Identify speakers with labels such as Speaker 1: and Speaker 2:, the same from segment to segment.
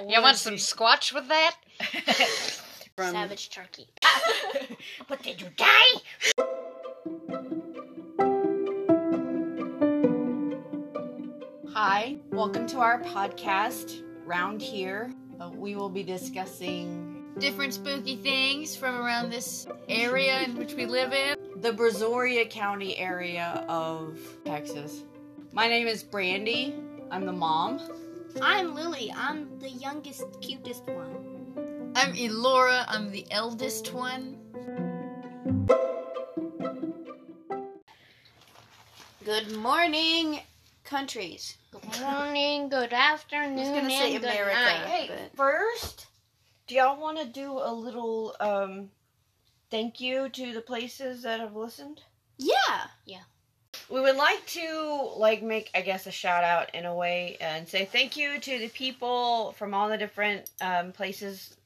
Speaker 1: You want some squatch with that?
Speaker 2: from
Speaker 3: Savage turkey.
Speaker 2: but did you die? Hi, welcome to our podcast. Round here, uh, we will be discussing
Speaker 1: Different spooky things from around this area in which we live in.
Speaker 2: the Brazoria County area of Texas. My name is Brandy. I'm the mom.
Speaker 3: I'm Lily. I'm the youngest, cutest one.
Speaker 1: I'm Elora. I'm the eldest one.
Speaker 2: Good morning, countries.
Speaker 3: Good morning, good afternoon,
Speaker 2: I was gonna say
Speaker 3: and good
Speaker 2: America.
Speaker 3: night.
Speaker 2: Hey, first, do y'all want to do a little um, thank you to the places that have listened?
Speaker 3: Yeah. Yeah.
Speaker 2: We would like to like make I guess a shout out in a way and say thank you to the people from all the different um, places,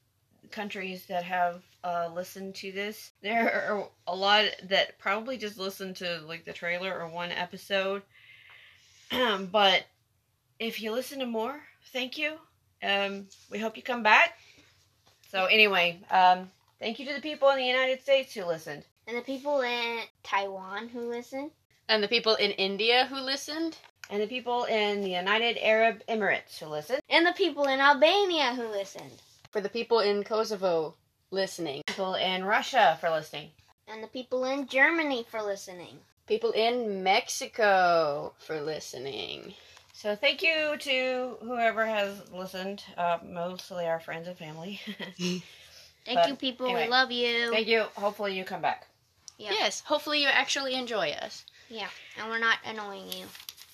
Speaker 2: countries that have uh, listened to this. There are a lot that probably just listened to like the trailer or one episode, but if you listen to more, thank you. Um, we hope you come back. So anyway, um, thank you to the people in the United States who listened.
Speaker 3: And the people in Taiwan who listen.
Speaker 1: And the people in India who listened.
Speaker 2: and the people in the United Arab Emirates who listened,
Speaker 3: And the people in Albania who listened.
Speaker 1: For the people in Kosovo listening.
Speaker 2: people in Russia for listening.
Speaker 3: And the people in Germany for listening.
Speaker 1: People in Mexico for listening.
Speaker 2: So thank you to whoever has listened, uh, mostly our friends and family.
Speaker 3: Thank
Speaker 2: But
Speaker 3: you, people.
Speaker 2: anyway,
Speaker 3: we love you.
Speaker 2: thank you. Hopefully you come back.
Speaker 3: Yeah.
Speaker 1: Yes, hopefully you actually enjoy us.
Speaker 3: Yeah. And we're not annoying you.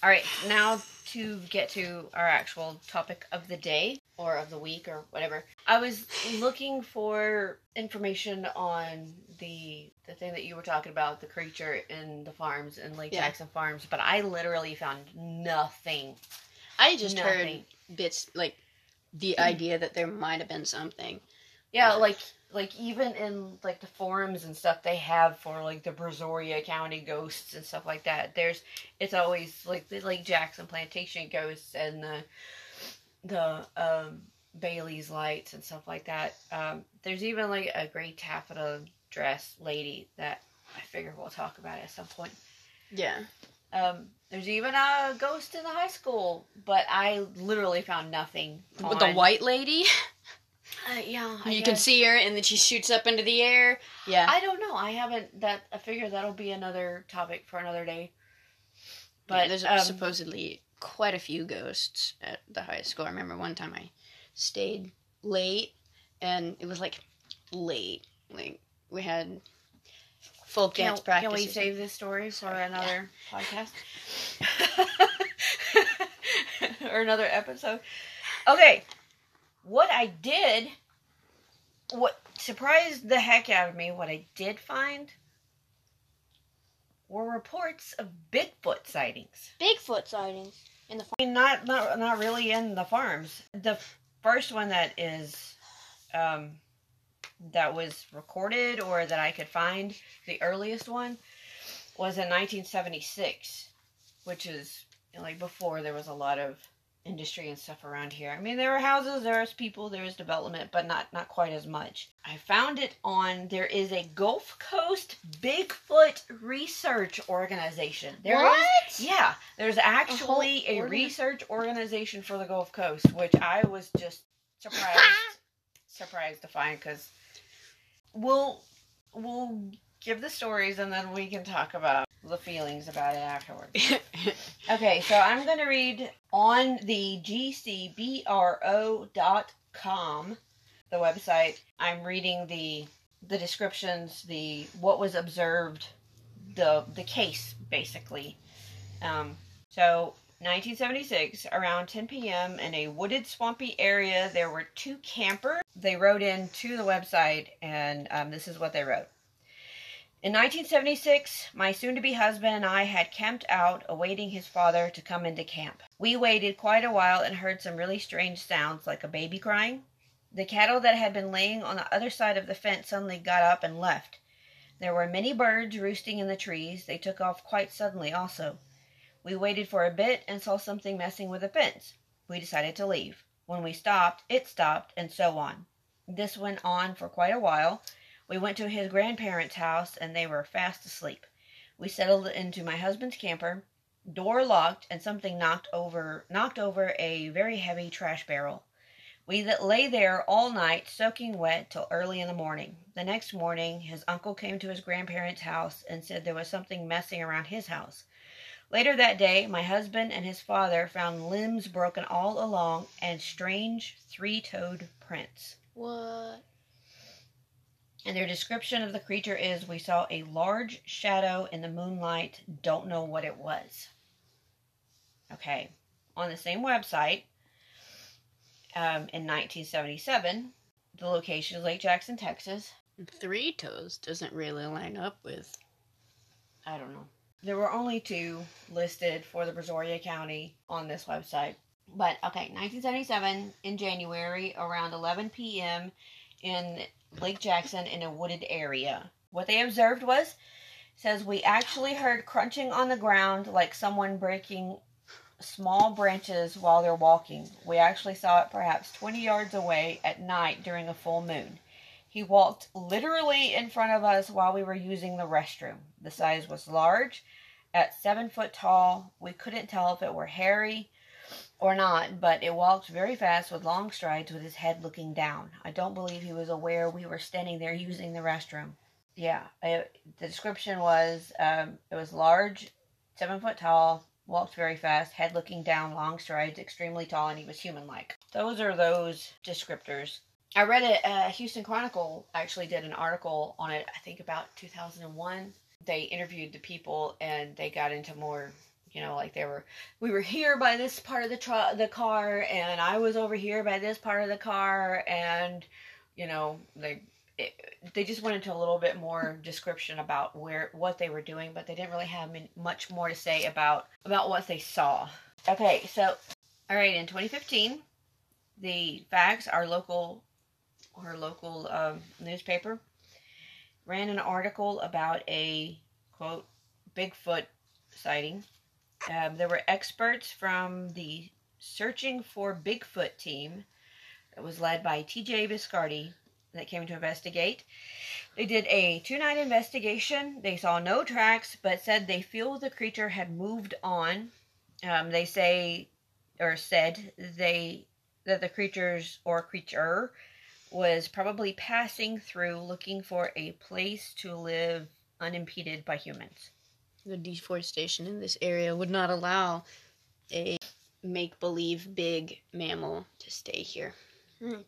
Speaker 2: All right, now to get to our actual topic of the day or of the week or whatever. I was looking for information on the the thing that you were talking about, the creature in the farms in Lake
Speaker 1: Yeah.
Speaker 2: Jackson Farms, but I literally found nothing.
Speaker 1: I just heard bits like the mm. idea that there might have been something.
Speaker 2: Yeah, like like even in like the forums and stuff they have for like the Brazoria County ghosts and stuff like that. There's it's always like the Lake Jackson plantation ghosts and the the um Bailey's lights and stuff like that. Um there's even like a gray taffeta dress lady that I figure we'll talk about at some point.
Speaker 1: Yeah.
Speaker 2: Um there's even a ghost in the high school, but I literally found nothing.
Speaker 1: With the white lady,
Speaker 2: Uh, yeah, I
Speaker 1: you can see her and then she shoots up into the air. Yeah.
Speaker 2: I don't know. I haven't that. I figure that'll be another topic for another day.
Speaker 1: But
Speaker 2: But
Speaker 1: there's
Speaker 2: um,
Speaker 1: supposedly quite a few ghosts at the high school. I remember one time I stayed late and it was like late. Like we had folk
Speaker 2: can,
Speaker 1: dance
Speaker 2: can
Speaker 1: practice.
Speaker 2: Can we save this story for another podcast or another episode? Okay, what I did, what surprised the heck out of me, what I did find were reports of Bigfoot sightings.
Speaker 3: Bigfoot sightings. In the
Speaker 2: I mean, not not not really in the farms. The first one that is, um, that was recorded or that I could find, the earliest one, was in 1976, which is you know, like before there was a lot of industry and stuff around here. I mean, there were houses, there was people, there was development, but not not quite as much. I found it on. There is a Gulf Coast Bigfoot Research Organization. There is
Speaker 3: what?
Speaker 2: yeah, there's actually a,
Speaker 3: organ-
Speaker 2: research organization for the Gulf Coast, which I was just surprised surprised to find because we'll we'll give the stories and then we can talk about the feelings about it afterwards. Okay, so I'm going to read on the gcbro.com, the website. I'm reading the the descriptions, the what was observed, the the case basically. Um, so 1976, around 10 p.m. in a wooded, swampy area, there were two campers. They wrote in to the website, and um, this is what they wrote. In 1976, my soon to be husband and I had camped out awaiting his father to come into camp. We waited quite a while and heard some really strange sounds like a baby crying. The cattle that had been laying on the other side of the fence suddenly got up and left. There were many birds roosting in the trees. They took off quite suddenly, also. We waited for a bit and saw something messing with the fence. We decided to leave. When we stopped, it stopped, and so on. This went on for quite a while. We went to his grandparents' house, and they were fast asleep. We settled into my husband's camper, door locked, and something knocked over knocked over a very heavy trash barrel. We lay there all night, soaking wet till early in the morning. The next morning, his uncle came to his grandparents' house and said there was something messing around his house. Later that day, my husband and his father found limbs broken all along and strange three toed prints.
Speaker 1: What?
Speaker 2: And their description of the creature is we saw a large shadow in the moonlight, don't know what it was. Okay. On the same website, um, in 1977, the location is Lake Jackson, Texas.
Speaker 1: Three toes doesn't really line up with.
Speaker 2: I don't know. There were only two listed for the Brazoria County on this website. But okay, 1977 in January around 11 p.m. in Lake Jackson in a wooded area. What they observed was says we actually heard crunching on the ground like someone breaking small branches while they're walking. We actually saw it perhaps 20 yards away at night during a full moon. He walked literally in front of us while we were using the restroom. The size was large, at seven foot tall. We couldn't tell if it were hairy or not, but it walked very fast with long strides with his head looking down. I don't believe he was aware we were standing there using the restroom. Yeah, it, the description was um, it was large, seven foot tall, walked very fast, head looking down, long strides, extremely tall, and he was human like. Those are those descriptors. I read it, uh, Houston Chronicle actually did an article on it, I think about 2001. They interviewed the people and they got into more, you know, like they were, we were here by this part of the, tr- the car and I was over here by this part of the car and, you know, they, it, they just went into a little bit more description about where what they were doing, but they didn't really have much more to say about about what they saw. Okay, so all right, in 2015, the facts, our local our local um, newspaper ran an article about a quote Bigfoot sighting. Um, there were experts from the Searching for Bigfoot team that was led by T.J. Biscardi that came to investigate. They did a two night investigation. They saw no tracks, but said they feel the creature had moved on. Um, they say, or said, they that the creatures or creature was probably passing through looking for a place to live unimpeded by humans.
Speaker 1: The deforestation in this area would not allow a make believe big mammal to stay here.
Speaker 2: Hmm.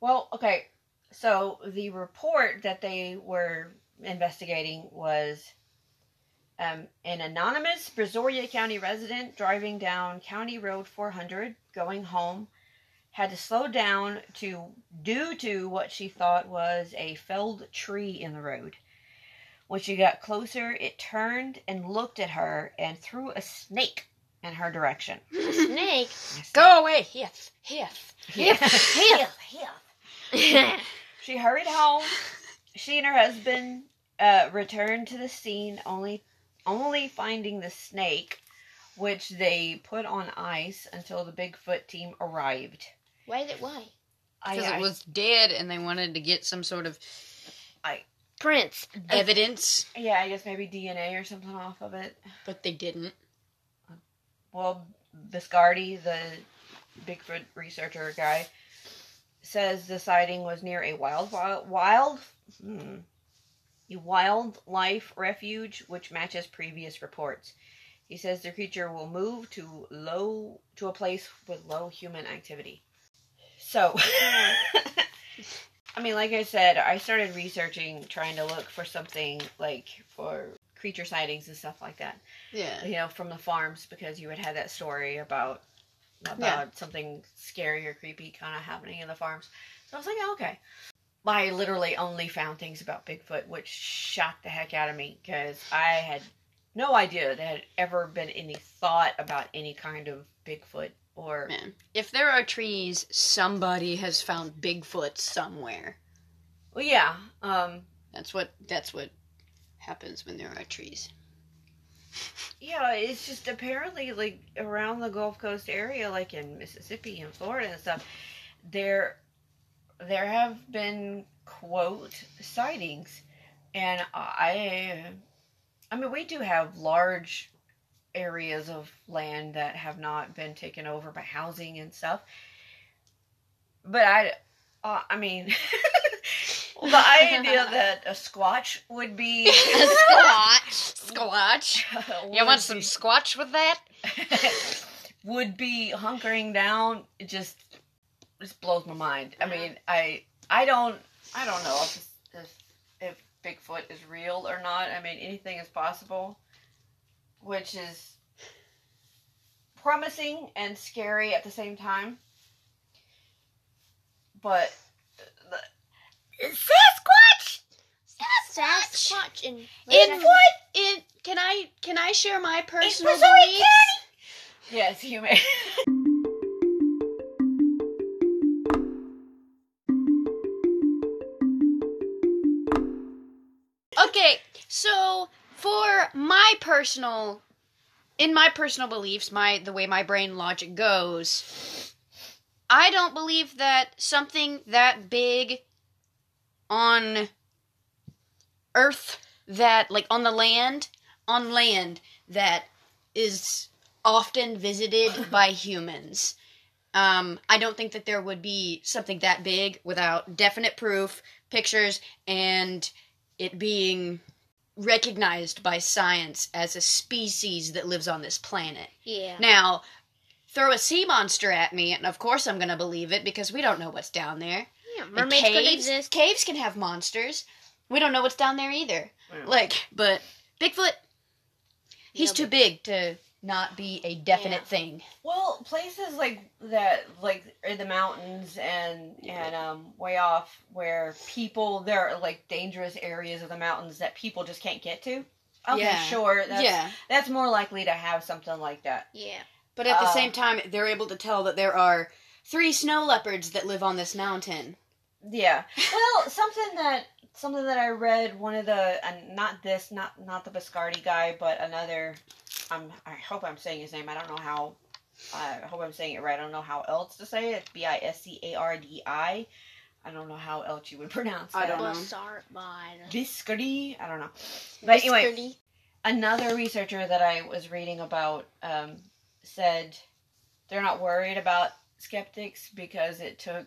Speaker 2: Well, okay, so the report that they were investigating was um, an anonymous Brazoria County resident driving down County Road 400 going home had to slow down to due to what she thought was a felled tree in the road. When she got closer, it turned and looked at her and threw a snake in her direction.
Speaker 3: Snake?
Speaker 1: Go away! Hith! Hith!
Speaker 2: Hith!
Speaker 3: Hith! Hith!
Speaker 2: she hurried home. She and her husband uh, returned to the scene, only only finding the snake, which they put on ice until the Bigfoot team arrived.
Speaker 3: Why is it why?
Speaker 1: Because it was dead and they wanted to get some sort of
Speaker 2: I
Speaker 3: Prints.
Speaker 1: evidence,
Speaker 2: yeah, I guess maybe DNA or something off of it.
Speaker 1: but they didn't.
Speaker 2: Well, Biscardi, the Bigfoot researcher guy, says the sighting was near a wild wild, wild hmm, a wildlife refuge, which matches previous reports. He says the creature will move to low to a place with low human activity. So, I mean, like I said, I started researching, trying to look for something like for creature sightings and stuff like that.
Speaker 1: Yeah.
Speaker 2: You know, from the farms because you had had that story about about
Speaker 1: Yeah.
Speaker 2: something scary or creepy kind of happening in the farms. So I was like, oh, okay. I literally only found things about Bigfoot, which shocked the heck out of me because I had no idea there had ever been any thought about any kind of Bigfoot or
Speaker 1: Man, if there are trees, somebody has found Bigfoot somewhere.
Speaker 2: well, yeah, um,
Speaker 1: That's what that's what happens when there are trees.
Speaker 2: yeah, it's just apparently like around the Gulf Coast area, like in Mississippi and Florida and stuff, there there have been quote sightings, and I, I mean, we do have large areas of land that have not been taken over by housing and stuff, but I, uh, I mean. The idea that a squatch would be a
Speaker 1: Squatch. Squatch. You want some squatch with that?
Speaker 2: would be hunkering down it just just blows my mind i mean i i don't i don't know if if, if bigfoot is real or not i mean anything is possible which is promising and scary at the same time. But the, sasquatch!
Speaker 3: Sasquatch! And
Speaker 1: In what in can I can I share my personal
Speaker 2: Missouri
Speaker 1: beliefs?
Speaker 2: yes you may
Speaker 1: for my personal in my personal beliefs, my the way my brain logic goes, I don't believe that something that big on earth that like on the land, on land that is often visited by humans. Um, I don't think that there would be something that big without definite proof, pictures, and it being recognized by science as a species that lives on this planet.
Speaker 3: yeah.
Speaker 1: Now, throw a sea monster at me, and of course I'm going to believe it because we don't know what's down there.
Speaker 3: yeah.
Speaker 1: And
Speaker 3: Mermaids could
Speaker 1: caves,
Speaker 3: exist.
Speaker 1: caves can have monsters. We don't know what's down there either. Like, but Bigfoot, he's
Speaker 3: Yeah,
Speaker 1: too big to not be a definite
Speaker 3: Yeah.
Speaker 1: thing.
Speaker 2: Well, places like that, like in the mountains and and um way off where people there are like dangerous areas of the mountains that people just can't get to. Okay,
Speaker 1: Yeah.
Speaker 2: sure. That's,
Speaker 1: yeah.
Speaker 2: that's more likely to have something like that.
Speaker 3: Yeah.
Speaker 1: But at the
Speaker 2: Uh,
Speaker 1: same time, they're able to tell that there are three snow leopards that live on this mountain.
Speaker 2: Yeah. Well, something that something that I read one of the uh, not this not not the Biscardi guy, but another. I'm I hope I'm saying his name. I don't know how. I hope I'm saying it right. I don't know how else to say it. B I S C A R D I. I don't know how else you would pronounce that.
Speaker 1: I don't know.
Speaker 2: Biscardi. I don't know. But anyway, another researcher that I was reading about um, said they're not worried about skeptics because it took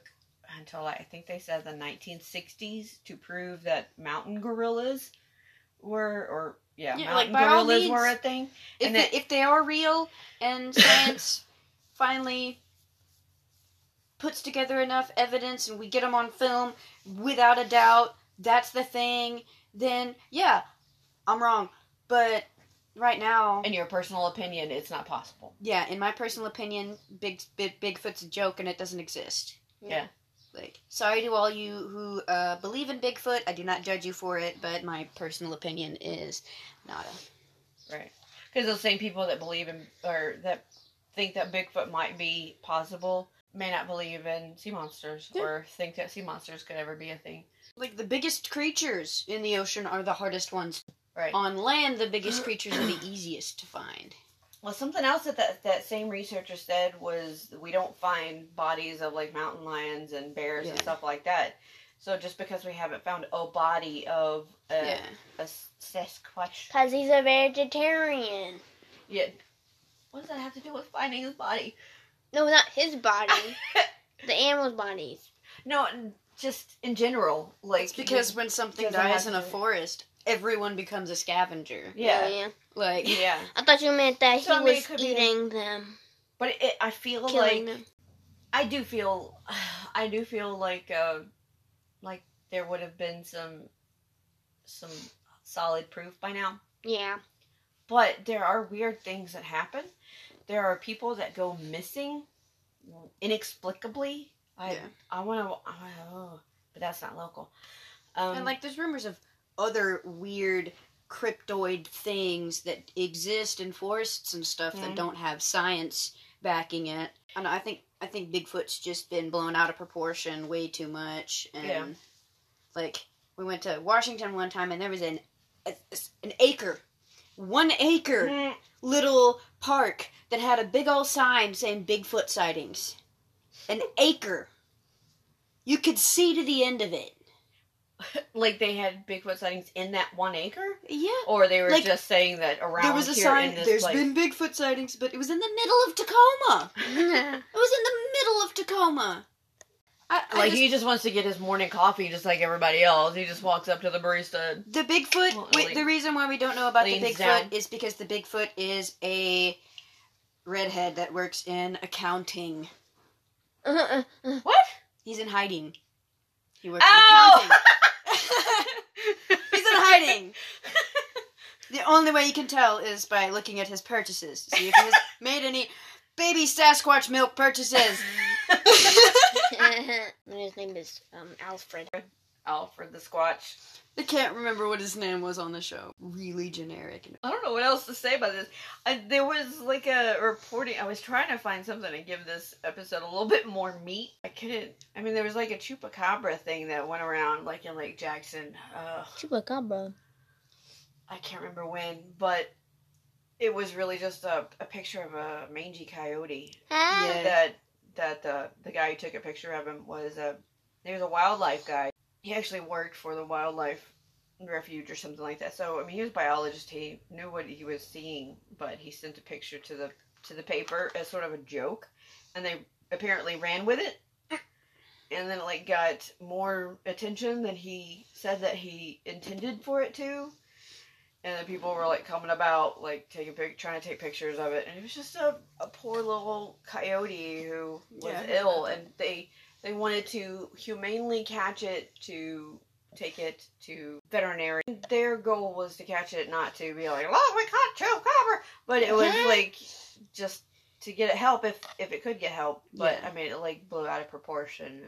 Speaker 2: until I think they said the 1960s to prove that mountain gorillas were, or yeah,
Speaker 1: Yeah, like, by all means,
Speaker 2: were a thing.
Speaker 1: If,
Speaker 2: And
Speaker 1: they,
Speaker 2: that-
Speaker 1: if they are real and science finally puts together enough evidence and we get them on film without a doubt, that's the thing, then yeah, I'm wrong. But right now,
Speaker 2: In your personal opinion, it's not possible.
Speaker 1: yeah, in my personal opinion, Big, Big Bigfoot's a joke and it doesn't exist.
Speaker 2: Yeah.
Speaker 1: Like, sorry to all you who uh, believe in Bigfoot. I do not judge you for it, but my personal opinion is nada.
Speaker 2: Right. Because those same people that believe in, or that think that Bigfoot might be possible, may not believe in sea monsters
Speaker 1: Yeah.
Speaker 2: or think that sea monsters could ever be a thing.
Speaker 1: Like the biggest creatures in the ocean are the hardest ones.
Speaker 2: Right.
Speaker 1: On land, the biggest creatures are the easiest to find.
Speaker 2: Well, something else that, that that same researcher said was we don't find bodies of like mountain lions and bears and stuff like that. So just because we haven't found a body of a,
Speaker 1: Yeah.
Speaker 2: a Sasquatch,
Speaker 3: Because he's a vegetarian.
Speaker 2: yeah, what does that have to do with finding his body?
Speaker 3: No, not his body. the animal's bodies.
Speaker 2: no, just in general, like
Speaker 1: It's because when something dies in a
Speaker 2: to-
Speaker 1: forest, everyone becomes a scavenger.
Speaker 2: yeah,
Speaker 3: yeah.
Speaker 1: Like,
Speaker 2: yeah.
Speaker 3: I thought you meant that
Speaker 2: So, I
Speaker 3: he
Speaker 2: mean,
Speaker 3: was
Speaker 2: could be-
Speaker 3: eating them,
Speaker 2: But it, I feel like
Speaker 3: them.
Speaker 2: I do feel, I do feel like, uh, like there would have been some, some solid proof by now.
Speaker 3: Yeah.
Speaker 2: But there are weird things that happen. There are people that go missing inexplicably. I
Speaker 1: Yeah.
Speaker 2: I want to, oh, but that's not local. Um,
Speaker 1: and like, there's rumors of other weird cryptoid things that exist in forests and stuff that don't have science backing it. And I think I think Bigfoot's just been blown out of proportion way too much. And
Speaker 2: Yeah.
Speaker 1: like, we went to Washington one time, and there was an a, an acre one acre
Speaker 2: Mm,
Speaker 1: little park that had a big old sign saying Bigfoot sightings. An acre. You could see to the end of it.
Speaker 2: Like they had Bigfoot sightings in that one acre,
Speaker 1: Yeah.
Speaker 2: or they were
Speaker 1: Like,
Speaker 2: just saying that around
Speaker 1: There was a sign. There's
Speaker 2: place.
Speaker 1: been Bigfoot sightings, but it was in the middle of Tacoma. It was in the middle of Tacoma. I, I
Speaker 2: like
Speaker 1: just-
Speaker 2: he just wants to get his morning coffee just like everybody else. He just walks up to the barista.
Speaker 1: the Bigfoot.
Speaker 2: Well,
Speaker 1: wait,
Speaker 2: like,
Speaker 1: the reason why we don't know about the Bigfoot
Speaker 2: down.
Speaker 1: is because the Bigfoot is a redhead that works in accounting.
Speaker 2: What?
Speaker 1: He's in hiding. He works
Speaker 2: Oh!
Speaker 1: in accounting. He's in hiding. The only way you can tell is by looking at his purchases. See if he has made any baby Sasquatch milk purchases.
Speaker 3: His name is um, Alfred.
Speaker 2: Alfred the Squatch.
Speaker 1: I can't remember what his name was on the show. Really generic.
Speaker 2: I don't know what else to say about this. I, there was like a reporting. I was trying to find something to give this episode a little bit more meat. I couldn't. I mean, there was like a chupacabra thing that went around, like in Lake Jackson. Uh,
Speaker 3: Chupacabra.
Speaker 2: I can't remember when, but it was really just a, a picture of a mangy coyote.
Speaker 3: Ah.
Speaker 1: Yeah.
Speaker 2: That that the the guy who took a picture of him was a he was a wildlife guy. He actually worked for the wildlife refuge or something like that. So I mean, he was a biologist. He knew what he was seeing, but he sent a picture to the to the paper as sort of a joke, and they apparently ran with it. And then it like got more attention than he said that he intended for it to. And then people were like coming about, like taking pic, trying to take pictures of it, and it was just a, a poor little coyote who was
Speaker 1: Yeah.
Speaker 2: ill, and they they wanted to humanely catch it to take it to veterinary. Their goal was to catch it, not to be like, "Oh, we caught chupacabra," but it was like just to get it help if if it could get help. But
Speaker 1: Yeah.
Speaker 2: I mean, it like blew out of proportion.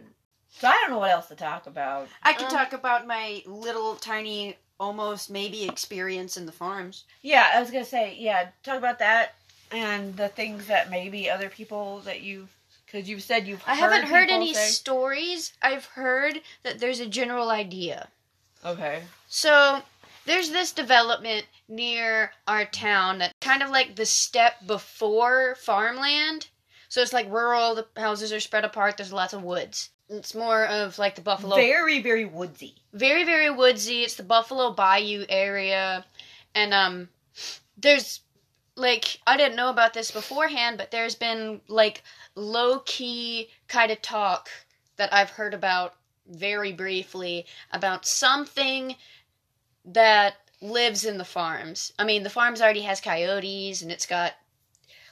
Speaker 2: So I don't know what else to talk about.
Speaker 1: I could
Speaker 3: Um,
Speaker 1: talk about my little tiny, almost maybe experience in the farms.
Speaker 2: Yeah, I was gonna say, yeah, talk about that and the things that maybe other people that you've, because you've said you've.
Speaker 1: I haven't heard any
Speaker 2: say-
Speaker 1: stories. I've heard that there's a general idea.
Speaker 2: Okay.
Speaker 1: So there's this development near our town that kind of like the step before farmland. So it's like rural. The houses are spread apart. There's lots of woods. It's more of like the buffalo
Speaker 2: Very, very woodsy.
Speaker 1: very very woodsy it's the buffalo bayou area and um there's like i didn't know about this beforehand but there's been like low key kind of talk that i've heard about very briefly about something that lives in the farms. I mean the farms already has coyotes and it's got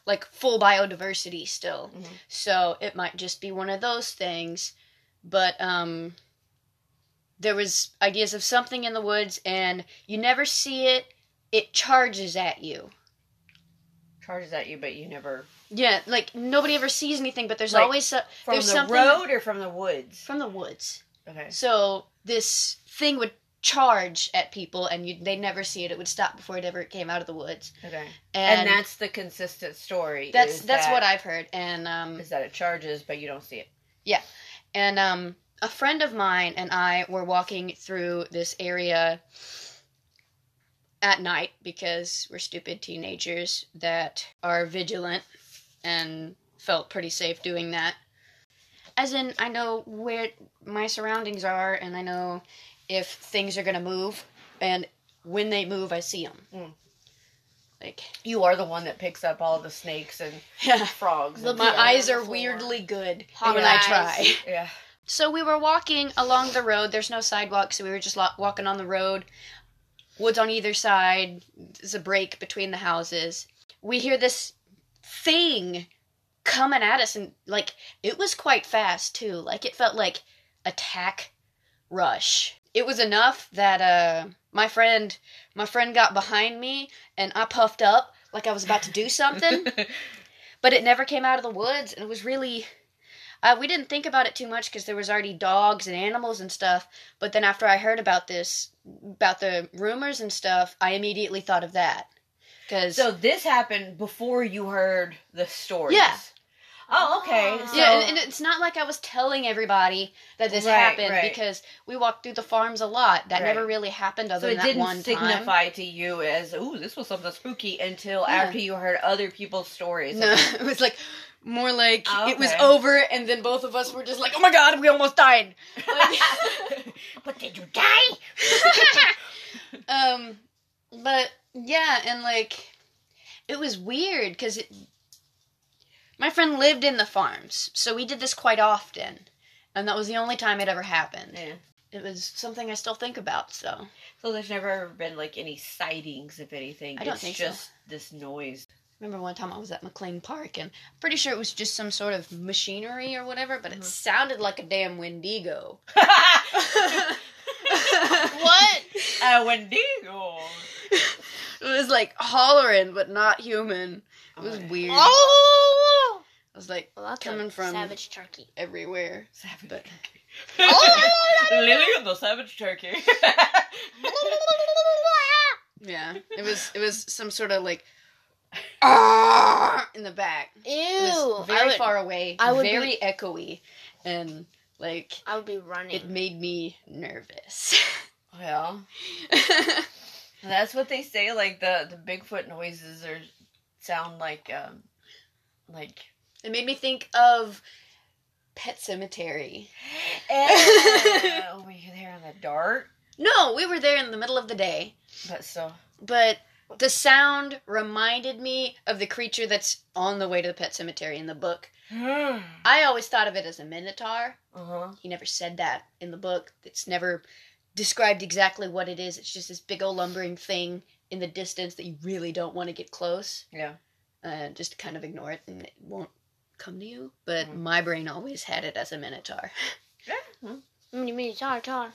Speaker 1: like full biodiversity still.
Speaker 2: Mhm.
Speaker 1: so it might just be one of those things. But um there was ideas of something in the woods and you never see it it charges at you
Speaker 2: Charges at you, but you never.
Speaker 1: yeah like nobody ever sees anything but there's
Speaker 2: Like,
Speaker 1: always so,
Speaker 2: From
Speaker 1: there's
Speaker 2: the
Speaker 1: something
Speaker 2: road or from the woods?
Speaker 1: from the woods
Speaker 2: Okay.
Speaker 1: so this thing would charge at people and you they'd never see it it would stop before it ever came out of the woods
Speaker 2: Okay.
Speaker 1: and,
Speaker 2: And, that's the consistent story.
Speaker 1: that's that's
Speaker 2: that-
Speaker 1: what i've heard and um
Speaker 2: Is that it charges, but you don't see it.
Speaker 1: Yeah, and um a friend of mine and I were walking through this area at night because we're stupid teenagers that are vigilant and felt pretty safe doing that. As in, I know where my surroundings are and I know if things are going to move, and when they move, I see them.
Speaker 2: Mm.
Speaker 1: Like,
Speaker 2: You are the one that picks up all the snakes and
Speaker 1: yeah.
Speaker 2: frogs. And
Speaker 1: My eyes are weirdly good
Speaker 3: Hawk
Speaker 1: when I try.
Speaker 2: yeah.
Speaker 1: So we were walking along the road. There's no sidewalk, so we were just lo- walking on the road. Woods on either side. There's a break between the houses. We hear this thing coming at us, and like it was quite fast too. Like it felt like attack rush. It was enough that uh my friend my friend got behind me, and I puffed up like I was about to do something but it never came out of the woods and it was really uh, we didn't think about it too much because there was already dogs and animals and stuff but then after i heard about this about the rumors and stuff i immediately thought of that because
Speaker 2: so this happened before you heard the stories.
Speaker 1: Yeah.
Speaker 2: Oh, okay. So,
Speaker 1: yeah, and, and it's not like I was telling everybody that this
Speaker 2: Right,
Speaker 1: happened
Speaker 2: right.
Speaker 1: because we walked through the farms a lot. That never really happened other
Speaker 2: so
Speaker 1: than
Speaker 2: it didn't signify to you as, ooh, this was something spooky until
Speaker 1: Yeah.
Speaker 2: after you heard other people's stories.
Speaker 1: No, it was like more like
Speaker 2: Oh,
Speaker 1: it was over, and then both of us were just like, "Oh my god, we almost died."
Speaker 2: but did you die?
Speaker 1: um, but yeah, and like it was weird because my friend lived in the farms, so we did this quite often, and that was the only time it ever happened.
Speaker 2: Yeah.
Speaker 1: It was something I still think about. So
Speaker 2: So there's never been like any sightings of anything.
Speaker 1: I don't
Speaker 2: it's
Speaker 1: think so.
Speaker 2: just this noise.
Speaker 1: Remember one time I was at MacLean Park, and I'm pretty sure it was just some sort of machinery or whatever, but it
Speaker 2: Mhm.
Speaker 1: sounded like a damn Wendigo.
Speaker 3: What?
Speaker 2: A Wendigo.
Speaker 1: It was like hollering, but not human. It was
Speaker 2: Oh,
Speaker 1: weird.
Speaker 3: Oh!
Speaker 1: It was like
Speaker 3: Well, that's
Speaker 1: Coming from-
Speaker 3: savage turkey.
Speaker 1: everywhere.
Speaker 2: Savage
Speaker 1: But-
Speaker 2: turkey.
Speaker 3: Oh!
Speaker 2: Lily and the savage turkey.
Speaker 1: Yeah, it was it was some sort of like in the back.
Speaker 3: Ew!
Speaker 1: It was
Speaker 3: I
Speaker 1: very
Speaker 3: would,
Speaker 1: far away,
Speaker 3: I would
Speaker 1: very echoey, and like
Speaker 3: I would be running.
Speaker 1: it made me nervous.
Speaker 2: well, that's what they say. Like the the Bigfoot noises are sound like um like.
Speaker 1: it made me think of Pet Sematary.
Speaker 2: oh, were you there in the dark?
Speaker 1: No, we were there in the middle of the day,
Speaker 2: But so.
Speaker 1: but the sound reminded me of the creature that's on the way to the pet cemetery in the book. I always thought of it as a minotaur.
Speaker 2: huh.
Speaker 1: He never said that in the book. It's never described exactly what it is. It's just this big old lumbering thing in the distance that you really don't want to get close.
Speaker 2: Yeah.
Speaker 1: Uh, just kind of ignore it and it won't come to you. But
Speaker 2: Mhm.
Speaker 1: my brain always had it as a minotaur. Yeah.
Speaker 3: Mini mini tar tar.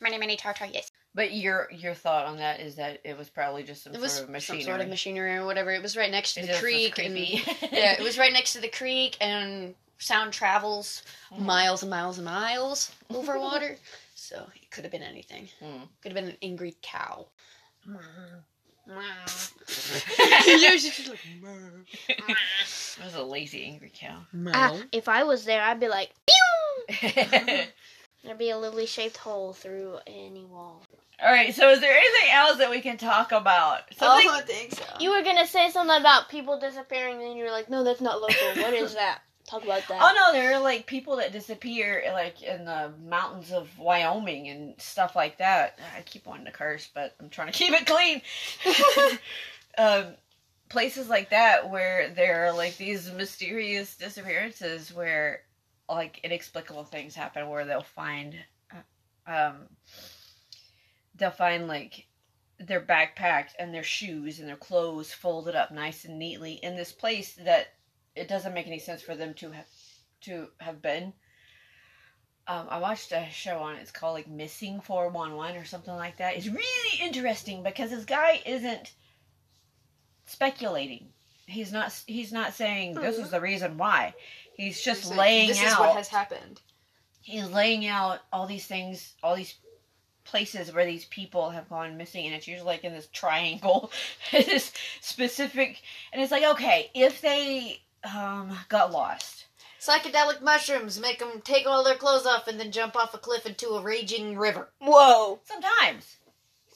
Speaker 1: Mini mini tartar, yes.
Speaker 2: But your your thought on that is that it was probably just some
Speaker 1: It was
Speaker 2: sort of
Speaker 1: some
Speaker 2: machinery.
Speaker 1: sort of machinery or whatever. It was right next to
Speaker 2: It
Speaker 1: the creek. And, yeah, it was right next to the creek, and sound travels
Speaker 2: Mhm.
Speaker 1: miles and miles and miles over water. So it could have been anything.
Speaker 2: Mm.
Speaker 1: Could have been an angry cow.
Speaker 2: it
Speaker 1: just like,
Speaker 2: was a lazy, angry cow.
Speaker 3: Ah, if I was there, I'd be like, there'd be a lily shaped hole through any wall.
Speaker 2: All right. So, is there anything else that we can talk about?
Speaker 1: Oh,
Speaker 2: Something.
Speaker 1: I think so.
Speaker 3: You were gonna say something about people disappearing, and you were like, no, that's not local. What is that? Talk about that.
Speaker 2: Oh no, there are like people that disappear like in the mountains of Wyoming and stuff like that. I keep wanting to curse, but I'm trying to keep it clean. um, places like that where there are like these mysterious disappearances where like inexplicable things happen where they'll find uh, um they'll find like their backpack and their shoes and their clothes folded up nice and neatly in this place that it doesn't make any sense for them to have to have been. Um, I watched a show on it. It's called like Missing Four One One or something like that. It's really interesting because this guy isn't speculating. He's not. He's not saying this is the reason why. He's just laying
Speaker 1: this
Speaker 2: out.
Speaker 1: is what has happened.
Speaker 2: he's laying out all these things, all these places where these people have gone missing, and it's usually like in this triangle, this specific, and it's like okay, if they um got lost,
Speaker 1: Psychedelic mushrooms make them take all their clothes off and then jump off a cliff into a raging river.
Speaker 3: Whoa.
Speaker 2: sometimes,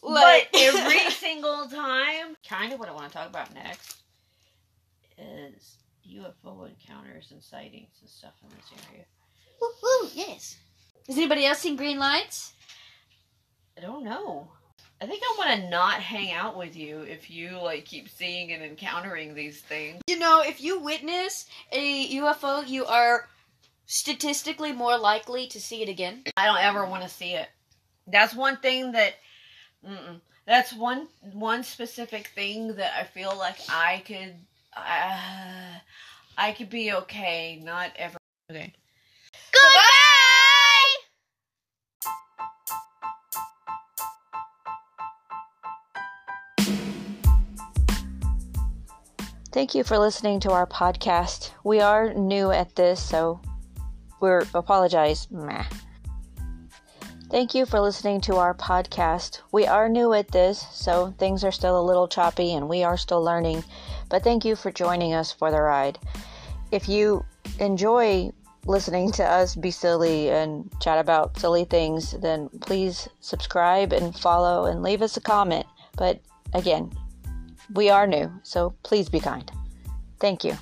Speaker 1: Like-
Speaker 2: but every single time, kind of what I want to talk about next is UFO encounters and sightings and stuff in this area.
Speaker 1: Woo, yes. Has anybody else seen green lights?
Speaker 2: I don't know. I think I want to not hang out with you if you like keep seeing and encountering these things.
Speaker 1: You know, if you witness a UFO, you are statistically more likely to see it again.
Speaker 2: I don't ever want to see it. That's one thing that. Mm-mm. That's one one specific thing that I feel like I could. Uh, I could be okay. Not ever. Okay.
Speaker 4: Thank you for listening to our podcast. We are new at this, so we're apologize. Meh. Thank you for listening to our podcast. We are new at this, so things are still a little choppy and we are still learning, but thank you for joining us for the ride.
Speaker 2: if you enjoy listening to us be silly and chat about silly things, then please subscribe and follow and leave us a comment. But again, we are new, so please be kind. Thank you.